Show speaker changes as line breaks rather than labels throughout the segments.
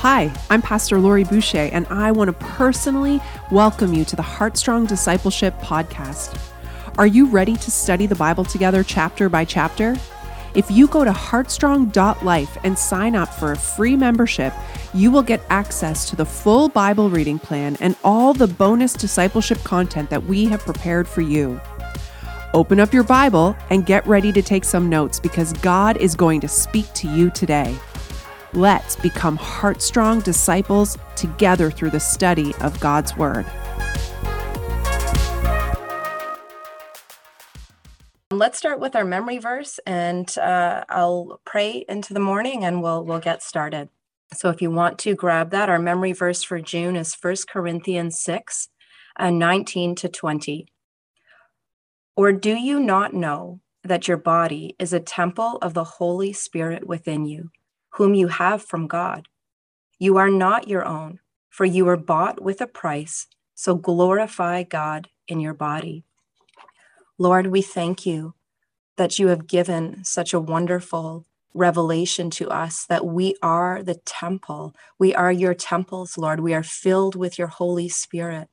Hi, I'm Pastor Lori Boucher, and I want to personally welcome you to the Heartstrong Discipleship Podcast. Are you ready to study the Bible together chapter by chapter? If you go to heartstrong.life and sign up for a free membership, you will get access to the full Bible reading plan and all the bonus discipleship content that we have prepared for you. Open up your Bible and get ready to take some notes because God is going to speak to you today. Let's become heartstrong disciples together through the study of God's Word.
Let's start with our memory verse, and uh, I'll pray into the morning, and we'll we'll get started. So, if you want to grab that, our memory verse for June is 1 Corinthians 6, uh, 19 to 20. Or do you not know that your body is a temple of the Holy Spirit within you? Whom you have from God. You are not your own, for you were bought with a price, so glorify God in your body. Lord, we thank you that you have given such a wonderful revelation to us that we are the temple. We are your temples, Lord. We are filled with your Holy Spirit.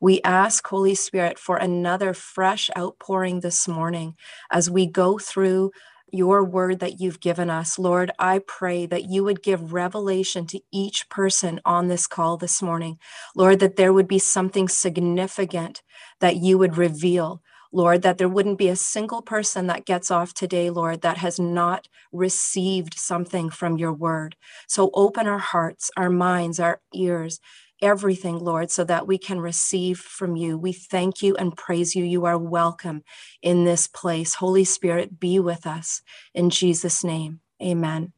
We ask, Holy Spirit, for another fresh outpouring this morning as we go through your word that you've given us. Lord, I pray that you would give revelation to each person on this call this morning. Lord, that there would be something significant that you would reveal. Lord, that there wouldn't be a single person that gets off today, Lord, that has not received something from your word. So open our hearts, our minds, our ears everything, Lord, so that we can receive from you. We thank you and praise you. You are welcome in this place. Holy Spirit, be with us in Jesus' name. Amen.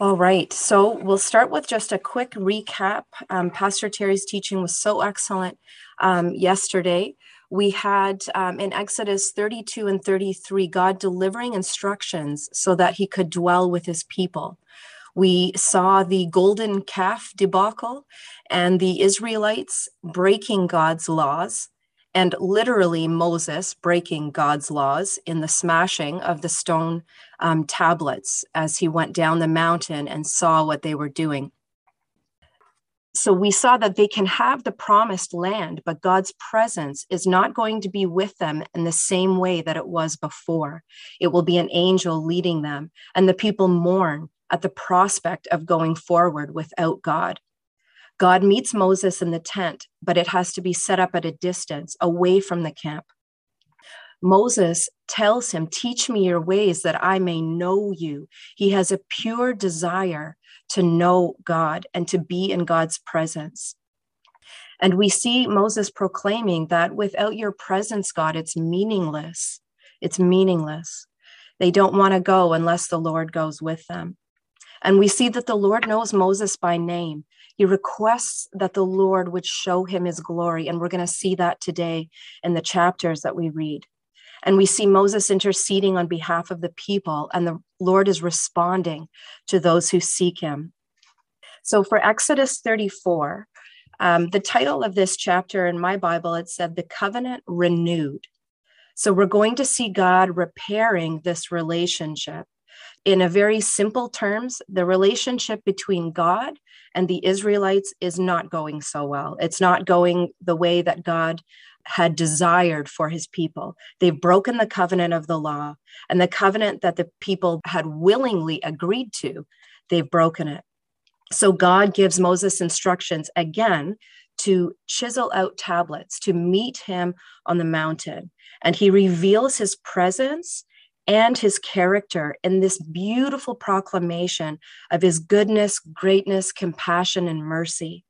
All right, so we'll start with just a quick recap. Um, Pastor Terry's teaching was so excellent um, yesterday. We had um, in Exodus 32 and 33, God delivering instructions so that he could dwell with his people. We saw the golden calf debacle and the Israelites breaking God's laws, and literally Moses breaking God's laws in the smashing of the stone um, tablets as he went down the mountain and saw what they were doing. So we saw that they can have the promised land, but God's presence is not going to be with them in the same way that it was before. It will be an angel leading them, and the people mourn at the prospect of going forward without God. God meets Moses in the tent, but it has to be set up at a distance away from the camp. Moses tells him, Teach me your ways that I may know you. He has a pure desire to know God and to be in God's presence. And we see Moses proclaiming that without your presence, God, it's meaningless. It's meaningless. They don't want to go unless the Lord goes with them. And we see that the Lord knows Moses by name. He requests that the Lord would show him his glory. And we're going to see that today in the chapters that we read. And we see Moses interceding on behalf of the people, and the Lord is responding to those who seek him. So for Exodus 34, um, the title of this chapter in my Bible, it said, The Covenant Renewed. So we're going to see God repairing this relationship in a very simple terms, the relationship between God and the Israelites is not going so well. It's not going the way that God had desired for his people. They've broken the covenant of the law and the covenant that the people had willingly agreed to, they've broken it. So God gives Moses instructions again to chisel out tablets to meet him on the mountain. And he reveals his presence and his character in this beautiful proclamation of his goodness, greatness, compassion, and mercy.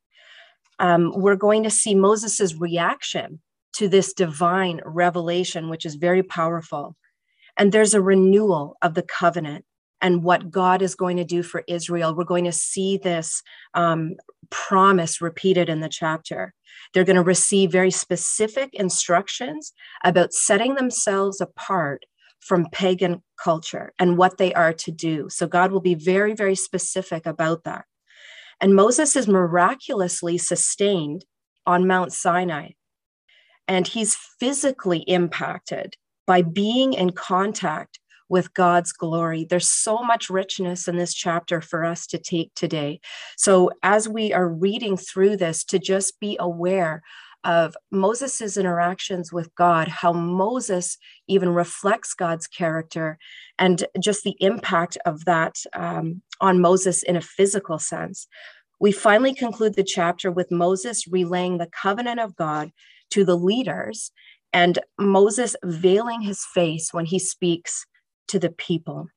Um, we're going to see Moses' reaction to this divine revelation, which is very powerful. And there's a renewal of the covenant and what God is going to do for Israel. We're going to see this um, promise repeated in the chapter. They're going to receive very specific instructions about setting themselves apart from pagan culture and what they are to do. So God will be very, very specific about that. And Moses is miraculously sustained on Mount Sinai. And he's physically impacted by being in contact with God's glory. There's so much richness in this chapter for us to take today. So, as we are reading through this, to just be aware of Moses's interactions with God, how Moses even reflects God's character, and just the impact of that um, on Moses in a physical sense. We finally conclude the chapter with Moses relaying the covenant of God to the leaders and Moses veiling his face when he speaks to the people.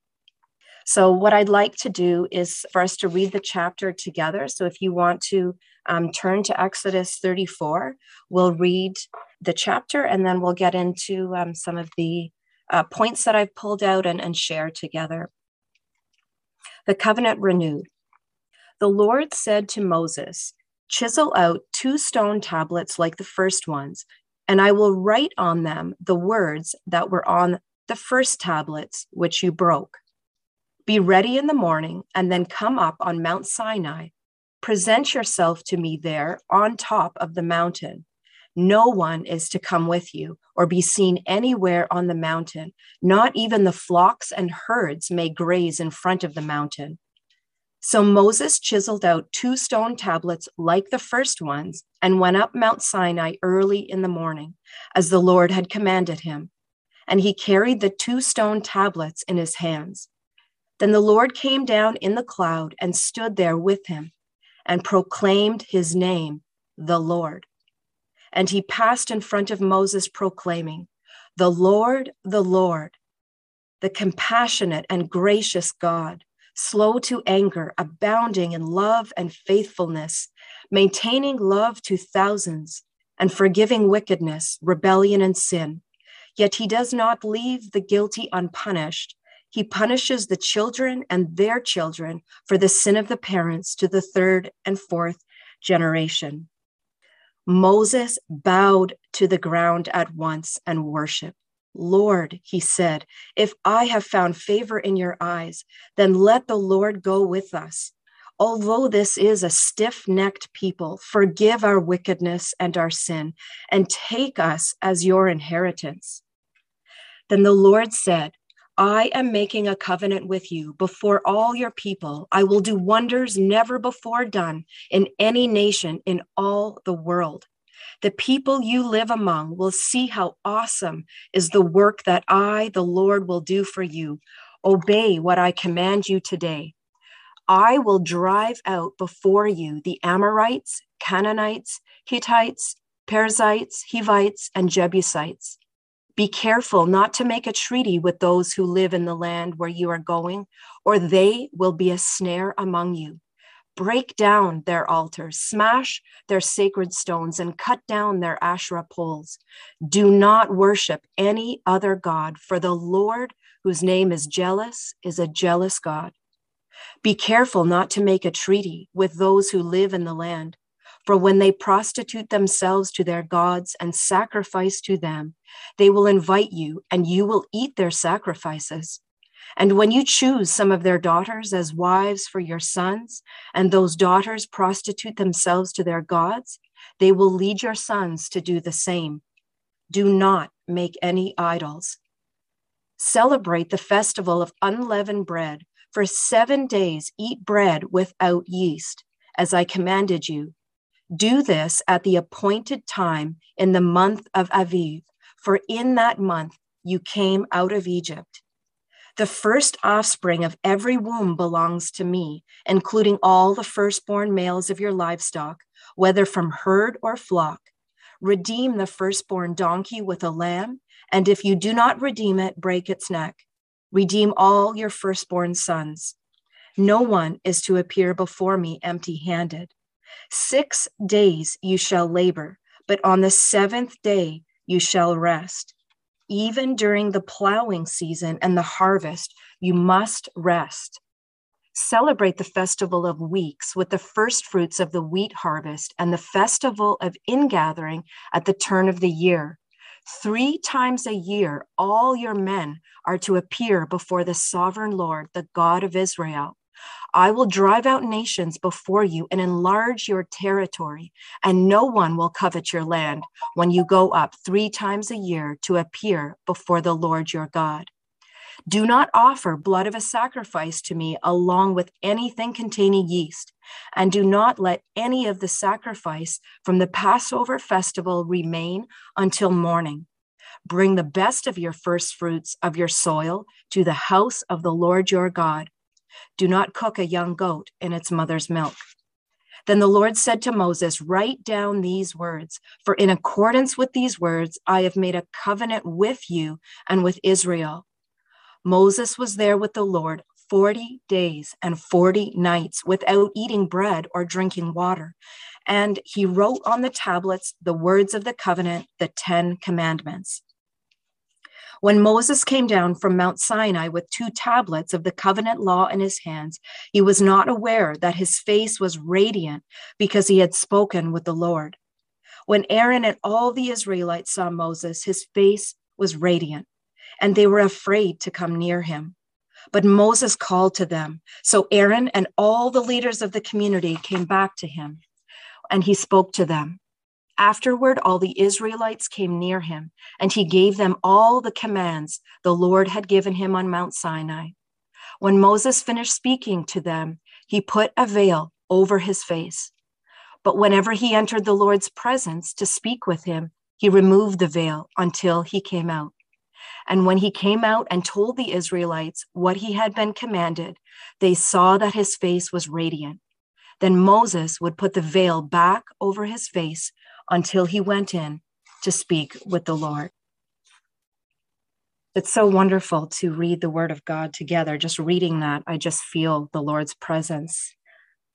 So, what I'd like to do is for us to read the chapter together. So, if you want to um, turn to Exodus 34, we'll read the chapter and then we'll get into um, some of the uh, points that I've pulled out and, and share together. The covenant renewed. The Lord said to Moses, Chisel out two stone tablets like the first ones, and I will write on them the words that were on the first tablets which you broke. Be ready in the morning and then come up on Mount Sinai. Present yourself to me there on top of the mountain. No one is to come with you or be seen anywhere on the mountain. Not even the flocks and herds may graze in front of the mountain. So Moses chiseled out two stone tablets like the first ones and went up Mount Sinai early in the morning, as the Lord had commanded him. And he carried the two stone tablets in his hands. Then the Lord came down in the cloud and stood there with him and proclaimed his name, the Lord. And he passed in front of Moses, proclaiming, The Lord, the Lord, the compassionate and gracious God, slow to anger, abounding in love and faithfulness, maintaining love to thousands, and forgiving wickedness, rebellion, and sin. Yet he does not leave the guilty unpunished he punishes the children and their children for the sin of the parents to the third and fourth generation. Moses bowed to the ground at once and worshiped. Lord, he said, if I have found favor in your eyes, then let the Lord go with us. Although this is a stiff necked people, forgive our wickedness and our sin, and take us as your inheritance. Then the Lord said, I am making a covenant with you before all your people. I will do wonders never before done in any nation in all the world. The people you live among will see how awesome is the work that I, the Lord, will do for you. Obey what I command you today. I will drive out before you the Amorites, Canaanites, Hittites, Perizzites, Hivites, and Jebusites. Be careful not to make a treaty with those who live in the land where you are going, or they will be a snare among you. Break down their altars, smash their sacred stones, and cut down their Asherah poles. Do not worship any other God, for the Lord, whose name is jealous, is a jealous God. Be careful not to make a treaty with those who live in the land for when they prostitute themselves to their gods and sacrifice to them, they will invite you and you will eat their sacrifices. And when you choose some of their daughters as wives for your sons, and those daughters prostitute themselves to their gods, they will lead your sons to do the same. Do not make any idols. Celebrate the festival of unleavened bread. For seven days, eat bread without yeast, as I commanded you do this at the appointed time in the month of Aviv, for in that month you came out of Egypt. The first offspring of every womb belongs to me, including all the firstborn males of your livestock, whether from herd or flock. Redeem the firstborn donkey with a lamb, and if you do not redeem it, break its neck. Redeem all your firstborn sons. No one is to appear before me empty handed. Six days you shall labor, but on the seventh day you shall rest. Even during the plowing season and the harvest, you must rest. Celebrate the festival of weeks with the first fruits of the wheat harvest and the festival of ingathering at the turn of the year. Three times a year, all your men are to appear before the sovereign Lord, the God of Israel. I will drive out nations before you and enlarge your territory, and no one will covet your land when you go up three times a year to appear before the Lord your God. Do not offer blood of a sacrifice to me along with anything containing yeast, and do not let any of the sacrifice from the Passover festival remain until morning. Bring the best of your first fruits of your soil to the house of the Lord your God. Do not cook a young goat in its mother's milk. Then the Lord said to Moses, Write down these words, for in accordance with these words, I have made a covenant with you and with Israel. Moses was there with the Lord 40 days and 40 nights without eating bread or drinking water. And he wrote on the tablets the words of the covenant, the 10 commandments. When Moses came down from Mount Sinai with two tablets of the covenant law in his hands, he was not aware that his face was radiant because he had spoken with the Lord. When Aaron and all the Israelites saw Moses, his face was radiant and they were afraid to come near him. But Moses called to them. So Aaron and all the leaders of the community came back to him, and he spoke to them. Afterward, all the Israelites came near him, and he gave them all the commands the Lord had given him on Mount Sinai. When Moses finished speaking to them, he put a veil over his face. But whenever he entered the Lord's presence to speak with him, he removed the veil until he came out. And when he came out and told the Israelites what he had been commanded, they saw that his face was radiant. Then Moses would put the veil back over his face until he went in to speak with the Lord. It's so wonderful to read the word of God together. Just reading that, I just feel the Lord's presence.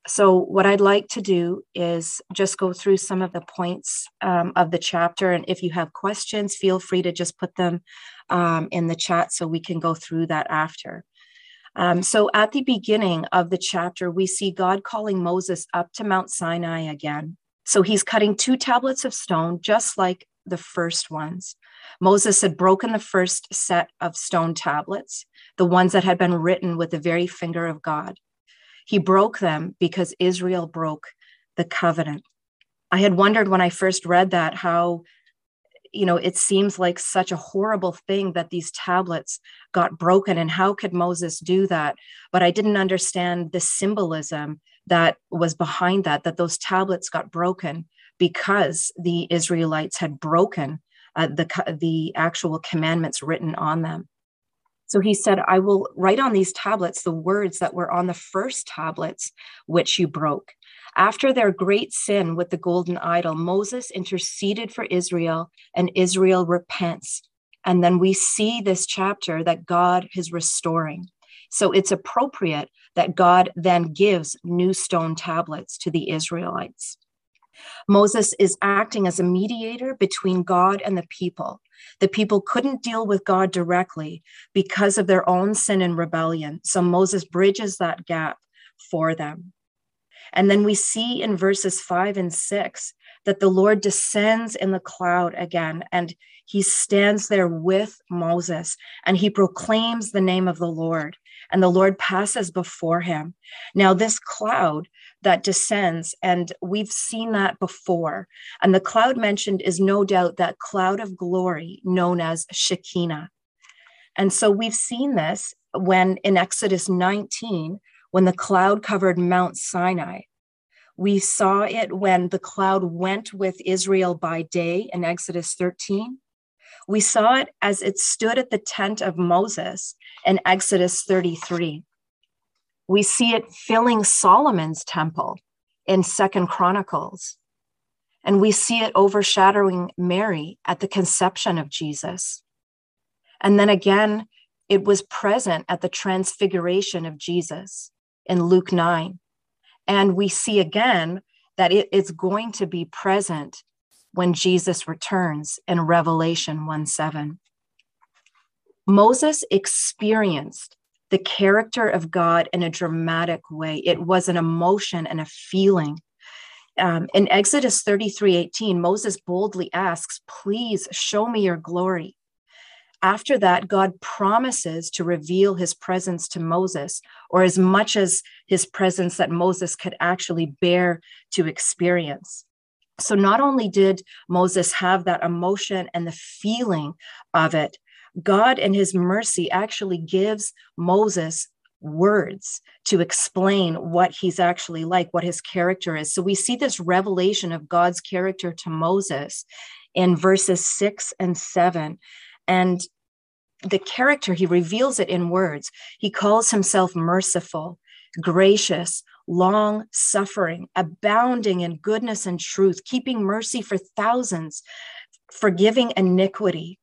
So, what I'd like to do is just go through some of the points um, of the chapter. And if you have questions, feel free to just put them um, in the chat so we can go through that after. Um, so at the beginning of the chapter, we see God calling Moses up to Mount Sinai again. So he's cutting two tablets of stone, just like the first ones. Moses had broken the first set of stone tablets, the ones that had been written with the very finger of God. He broke them because Israel broke the covenant. I had wondered when I first read that how you know it seems like such a horrible thing that these tablets got broken and how could moses do that but i didn't understand the symbolism that was behind that that those tablets got broken because the israelites had broken uh, the the actual commandments written on them so he said i will write on these tablets the words that were on the first tablets which you broke after their great sin with the golden idol, Moses interceded for Israel and Israel repents. And then we see this chapter that God is restoring. So it's appropriate that God then gives new stone tablets to the Israelites. Moses is acting as a mediator between God and the people. The people couldn't deal with God directly because of their own sin and rebellion. So Moses bridges that gap for them. And then we see in verses five and six that the Lord descends in the cloud again and he stands there with Moses and he proclaims the name of the Lord. And the Lord passes before him. Now, this cloud that descends, and we've seen that before. And the cloud mentioned is no doubt that cloud of glory known as Shekinah. And so we've seen this when in Exodus 19, when the cloud covered Mount Sinai. We saw it when the cloud went with Israel by day in Exodus 13. We saw it as it stood at the tent of Moses in Exodus 33. We see it filling Solomon's temple in Second Chronicles. And we see it overshadowing Mary at the conception of Jesus. And then again, it was present at the transfiguration of Jesus in Luke 9. And we see again that it is going to be present when Jesus returns in Revelation 1 7. Moses experienced the character of God in a dramatic way. It was an emotion and a feeling. Um, in Exodus 33 18, Moses boldly asks, Please show me your glory. After that, God promises to reveal his presence to Moses, or as much as his presence that Moses could actually bear to experience. So, not only did Moses have that emotion and the feeling of it, God, in his mercy, actually gives Moses words to explain what he's actually like, what his character is. So we see this revelation of God's character to Moses in verses six and seven. And the character, he reveals it in words. He calls himself merciful, gracious, long suffering, abounding in goodness and truth, keeping mercy for thousands, forgiving iniquity.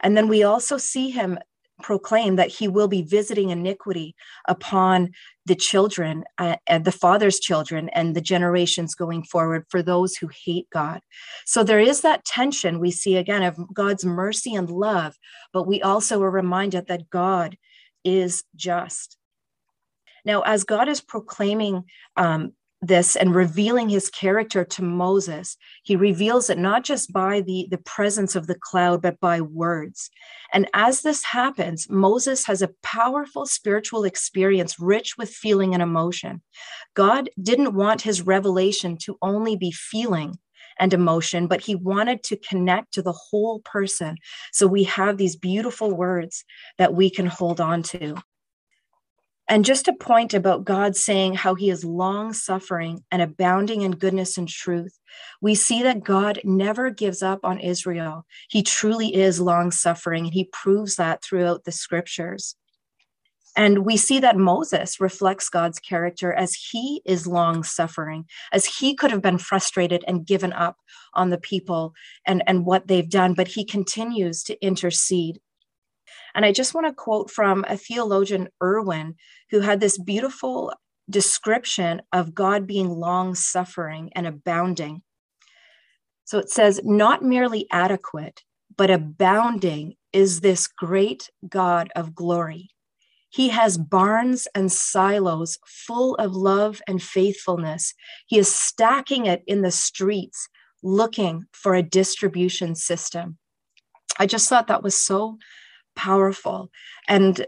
And then we also see him proclaim that he will be visiting iniquity upon the children uh, and the father's children and the generations going forward for those who hate God. So there is that tension we see again of God's mercy and love, but we also are reminded that God is just. Now, as God is proclaiming um, this and revealing his character to Moses, he reveals it not just by the, the presence of the cloud, but by words. And as this happens, Moses has a powerful spiritual experience rich with feeling and emotion. God didn't want his revelation to only be feeling and emotion, but he wanted to connect to the whole person. So we have these beautiful words that we can hold on to. And just a point about God saying how he is long suffering and abounding in goodness and truth, we see that God never gives up on Israel. He truly is long suffering, and he proves that throughout the scriptures. And we see that Moses reflects God's character as he is long suffering, as he could have been frustrated and given up on the people and, and what they've done, but he continues to intercede. And I just want to quote from a theologian, Irwin, who had this beautiful description of God being long suffering and abounding. So it says, not merely adequate, but abounding is this great God of glory. He has barns and silos full of love and faithfulness. He is stacking it in the streets, looking for a distribution system. I just thought that was so powerful. And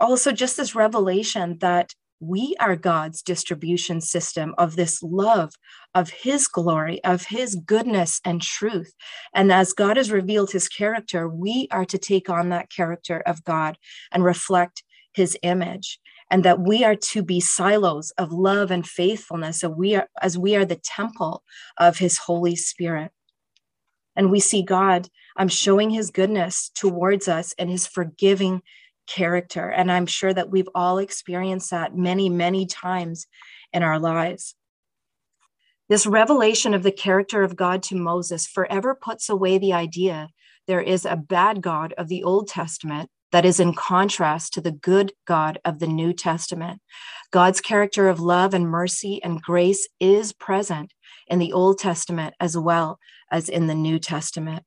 also, just this revelation that we are God's distribution system of this love, of His glory, of His goodness and truth. And as God has revealed His character, we are to take on that character of God and reflect His image. And that we are to be silos of love and faithfulness, so we are, as we are the temple of His Holy Spirit. And we see God um, showing his goodness towards us and his forgiving character. And I'm sure that we've all experienced that many, many times in our lives. This revelation of the character of God to Moses forever puts away the idea there is a bad God of the Old Testament that is in contrast to the good God of the New Testament. God's character of love and mercy and grace is present in the Old Testament as well as in the New Testament.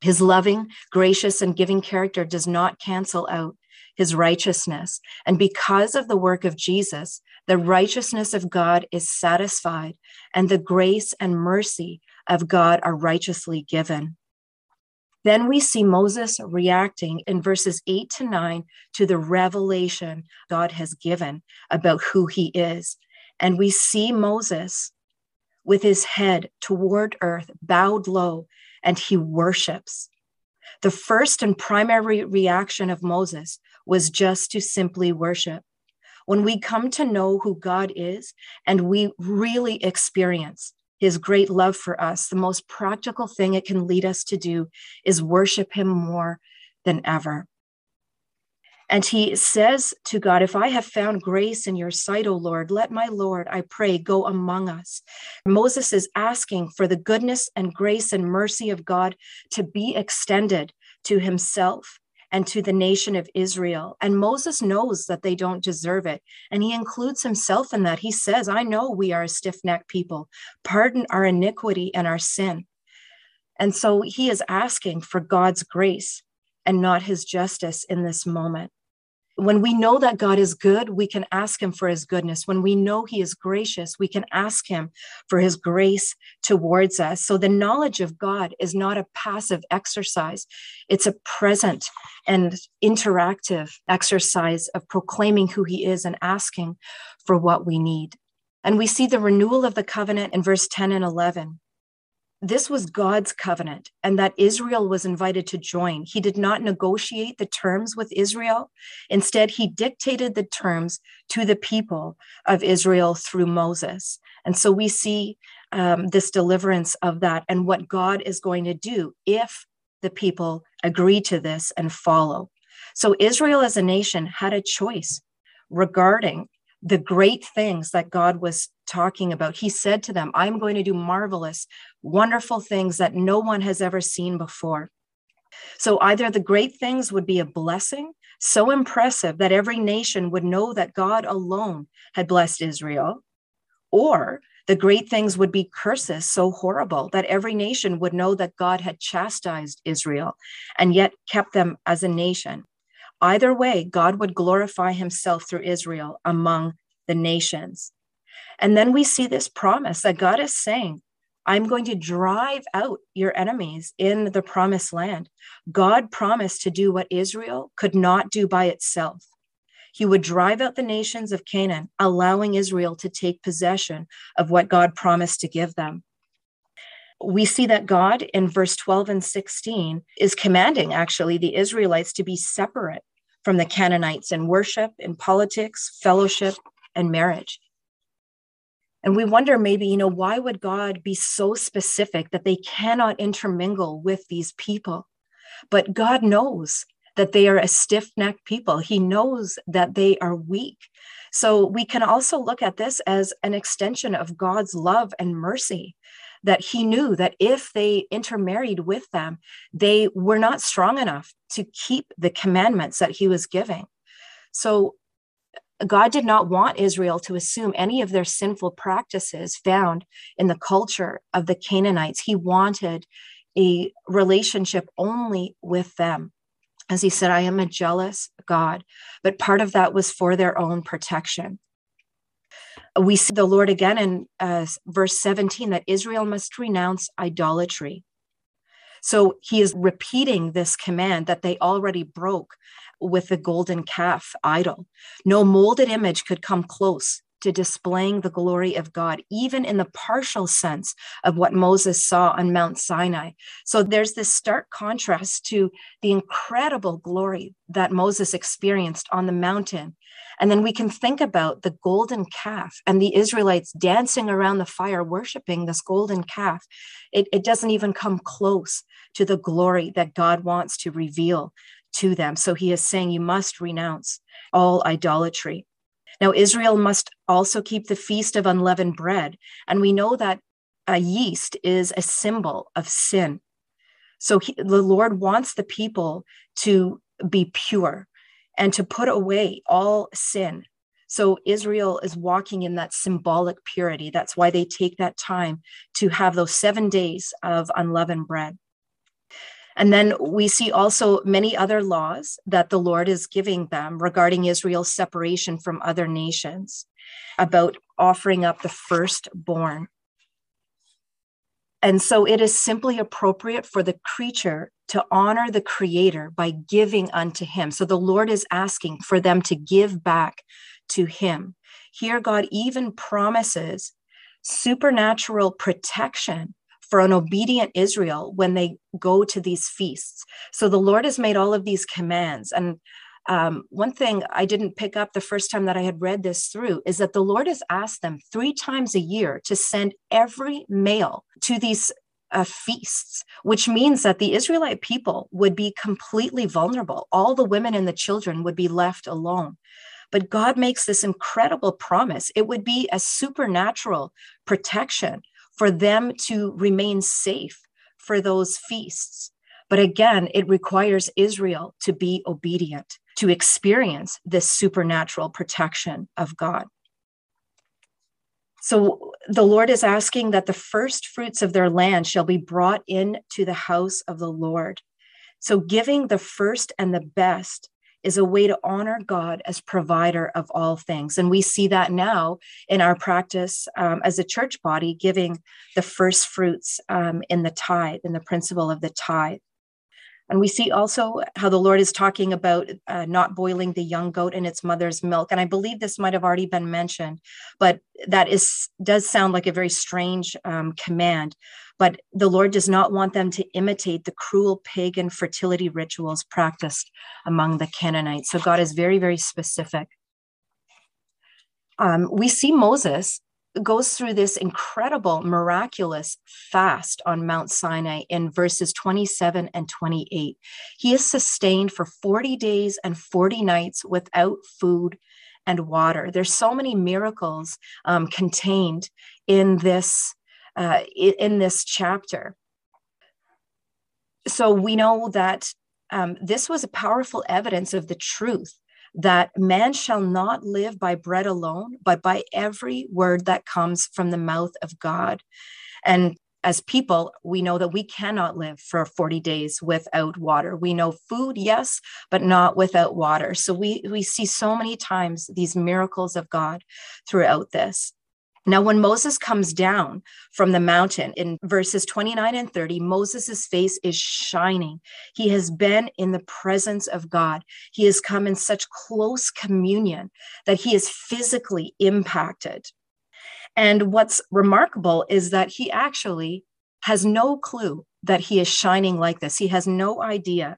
His loving, gracious, and giving character does not cancel out his righteousness. And because of the work of Jesus, the righteousness of God is satisfied, and the grace and mercy of God are righteously given. Then we see Moses reacting in verses 8 to 9 to the revelation God has given about who he is. And we see Moses with his head toward earth, bowed low, and he worships. The first and primary reaction of Moses was just to simply worship. When we come to know who God is and we really experience his great love for us, the most practical thing it can lead us to do is worship him more than ever. And he says to God, If I have found grace in your sight, O Lord, let my Lord, I pray, go among us. Moses is asking for the goodness and grace and mercy of God to be extended to himself and to the nation of Israel. And Moses knows that they don't deserve it. And he includes himself in that. He says, I know we are a stiff necked people. Pardon our iniquity and our sin. And so he is asking for God's grace and not his justice in this moment. When we know that God is good, we can ask Him for His goodness. When we know He is gracious, we can ask Him for His grace towards us. So the knowledge of God is not a passive exercise, it's a present and interactive exercise of proclaiming who He is and asking for what we need. And we see the renewal of the covenant in verse 10 and 11. This was God's covenant and that Israel was invited to join. He did not negotiate the terms with Israel. Instead, he dictated the terms to the people of Israel through Moses. And so we see um, this deliverance of that and what God is going to do if the people agree to this and follow. So Israel as a nation had a choice regarding the great things that God was talking about. He said to them, I'm going to do marvelous, wonderful things that no one has ever seen before. So either the great things would be a blessing so impressive that every nation would know that God alone had blessed Israel, or the great things would be curses so horrible that every nation would know that God had chastised Israel and yet kept them as a nation. Either way, God would glorify himself through Israel among the nations. And then we see this promise that God is saying, I'm going to drive out your enemies in the promised land. God promised to do what Israel could not do by itself. He would drive out the nations of Canaan, allowing Israel to take possession of what God promised to give them. We see that God in verse 12 and 16 is commanding actually the Israelites to be separate from the Canaanites in worship, in politics, fellowship, and marriage. And we wonder maybe, you know, why would God be so specific that they cannot intermingle with these people? But God knows that they are a stiff necked people. He knows that they are weak. So we can also look at this as an extension of God's love and mercy. That he knew that if they intermarried with them, they were not strong enough to keep the commandments that he was giving. So God did not want Israel to assume any of their sinful practices found in the culture of the Canaanites. He wanted a relationship only with them. As he said, I am a jealous God, but part of that was for their own protection. We see the Lord again in uh, verse 17 that Israel must renounce idolatry. So he is repeating this command that they already broke with the golden calf idol. No molded image could come close to displaying the glory of God, even in the partial sense of what Moses saw on Mount Sinai. So there's this stark contrast to the incredible glory that Moses experienced on the mountain. And then we can think about the golden calf and the Israelites dancing around the fire, worshiping this golden calf. It, it doesn't even come close to the glory that God wants to reveal to them. So he is saying, You must renounce all idolatry. Now, Israel must also keep the feast of unleavened bread. And we know that a yeast is a symbol of sin. So he, the Lord wants the people to be pure and to put away all sin. So Israel is walking in that symbolic purity. That's why they take that time to have those seven days of unleavened bread. And then we see also many other laws that the Lord is giving them regarding Israel's separation from other nations, about offering up the firstborn. And so it is simply appropriate for the creature to honor the creator by giving unto him. So the Lord is asking for them to give back to him. Here, God even promises supernatural protection for an obedient Israel when they go to these feasts. So the Lord has made all of these commands. And um, one thing I didn't pick up the first time that I had read this through is that the Lord has asked them three times a year to send every male to these uh, feasts, which means that the Israelite people would be completely vulnerable. All the women and the children would be left alone. But God makes this incredible promise. It would be a supernatural protection for them to remain safe for those feasts. But again, it requires Israel to be obedient, to experience this supernatural protection of God. So the Lord is asking that the first fruits of their land shall be brought in to the house of the Lord. So giving the first and the best is a way to honor God as provider of all things. And we see that now in our practice um, as a church body, giving the first fruits um, in the tithe, in the principle of the tithe. And we see also how the Lord is talking about uh, not boiling the young goat in its mother's milk. And I believe this might have already been mentioned, but that is does sound like a very strange um, command. But the Lord does not want them to imitate the cruel pagan fertility rituals practiced among the Canaanites. So God is very, very specific. Um, we see Moses goes through this incredible, miraculous fast on Mount Sinai in verses 27 and 28. He is sustained for 40 days and 40 nights without food and water. There's so many miracles um, contained in this uh, in this chapter. So we know that um, this was a powerful evidence of the truth that man shall not live by bread alone, but by every word that comes from the mouth of God. And as people, we know that we cannot live for 40 days without water. We know food, yes, but not without water. So we, we see so many times these miracles of God throughout this. Now, when Moses comes down from the mountain in verses 29 and 30, Moses' face is shining. He has been in the presence of God. He has come in such close communion that he is physically impacted. And what's remarkable is that he actually has no clue that he is shining like this. He has no idea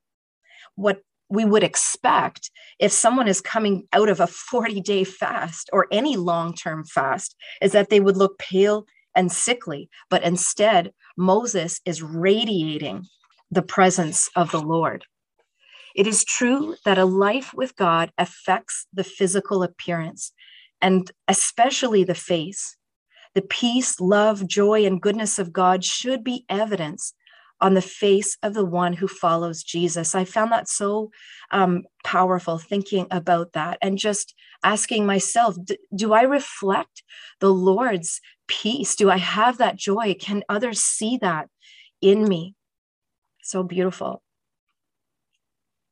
what we would expect if someone is coming out of a 40 day fast or any long term fast is that they would look pale and sickly. But instead, Moses is radiating the presence of the Lord. It is true that a life with God affects the physical appearance and especially the face. The peace, love, joy, and goodness of God should be evidence on the face of the one who follows Jesus. I found that so um, powerful thinking about that and just asking myself do I reflect the Lord's peace? Do I have that joy? Can others see that in me? So beautiful.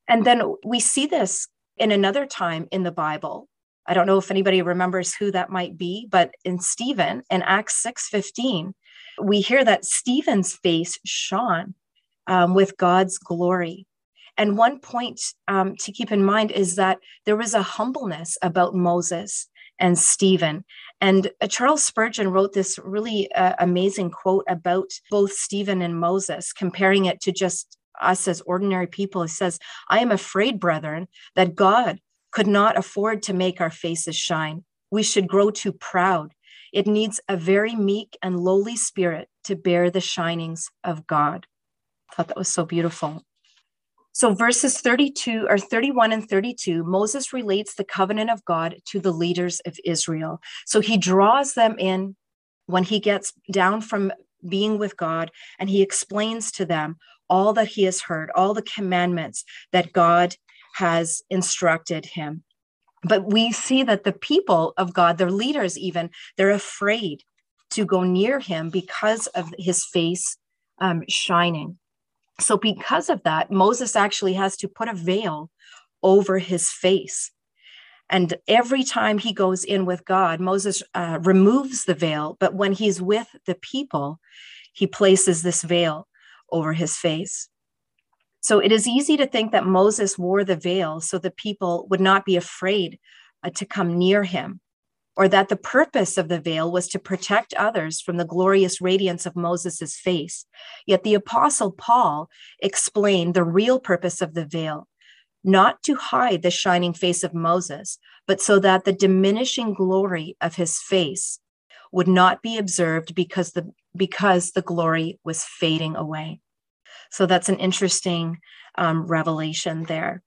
And then we see this in another time in the Bible. I don't know if anybody remembers who that might be, but in Stephen in Acts 6:15, we hear that Stephen's face shone um, with God's glory. And one point um, to keep in mind is that there was a humbleness about Moses and Stephen. And uh, Charles Spurgeon wrote this really uh, amazing quote about both Stephen and Moses, comparing it to just us as ordinary people. He says, I am afraid, brethren, that God could not afford to make our faces shine. We should grow too proud it needs a very meek and lowly spirit to bear the shinings of God. I thought that was so beautiful. So, verses 32 or 31 and 32, Moses relates the covenant of God to the leaders of Israel. So, he draws them in when he gets down from being with God and he explains to them all that he has heard, all the commandments that God has instructed him but we see that the people of God, their leaders even, they're afraid to go near him because of his face um, shining. So, because of that, Moses actually has to put a veil over his face. And every time he goes in with God, Moses uh, removes the veil. But when he's with the people, he places this veil over his face. So it is easy to think that Moses wore the veil so the people would not be afraid uh, to come near him, or that the purpose of the veil was to protect others from the glorious radiance of Moses' face. Yet the apostle Paul explained the real purpose of the veil, not to hide the shining face of Moses, but so that the diminishing glory of his face would not be observed because the because the glory was fading away. So that's an interesting um, revelation there.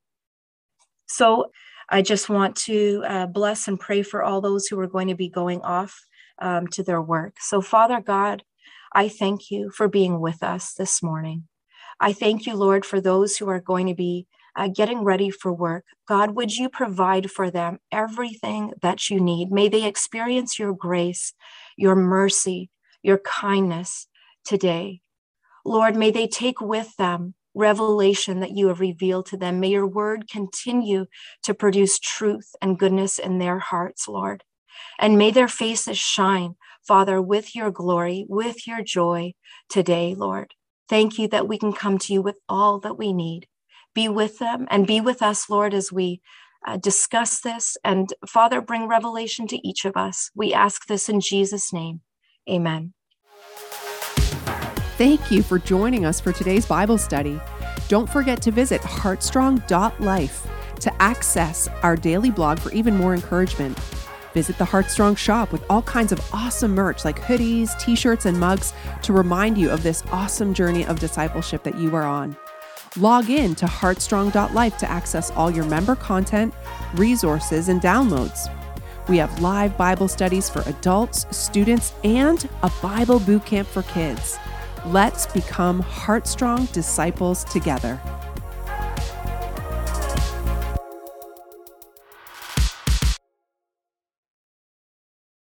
So I just want to uh, bless and pray for all those who are going to be going off um, to their work. So, Father God, I thank you for being with us this morning. I thank you, Lord, for those who are going to be uh, getting ready for work. God, would you provide for them everything that you need? May they experience your grace, your mercy, your kindness today. Lord, may they take with them revelation that you have revealed to them. May your word continue to produce truth and goodness in their hearts, Lord. And may their faces shine, Father, with your glory, with your joy today, Lord. Thank you that we can come to you with all that we need. Be with them and be with us, Lord, as we uh, discuss this. And Father, bring revelation to each of us. We ask this in Jesus' name. Amen.
Thank you for joining us for today's Bible study. Don't forget to visit heartstrong.life to access our daily blog for even more encouragement. Visit the Heartstrong shop with all kinds of awesome merch like hoodies, t shirts, and mugs to remind you of this awesome journey of discipleship that you are on. Log in to heartstrong.life to access all your member content, resources, and downloads. We have live Bible studies for adults, students, and a Bible boot camp for kids. Let's become Heartstrong disciples together.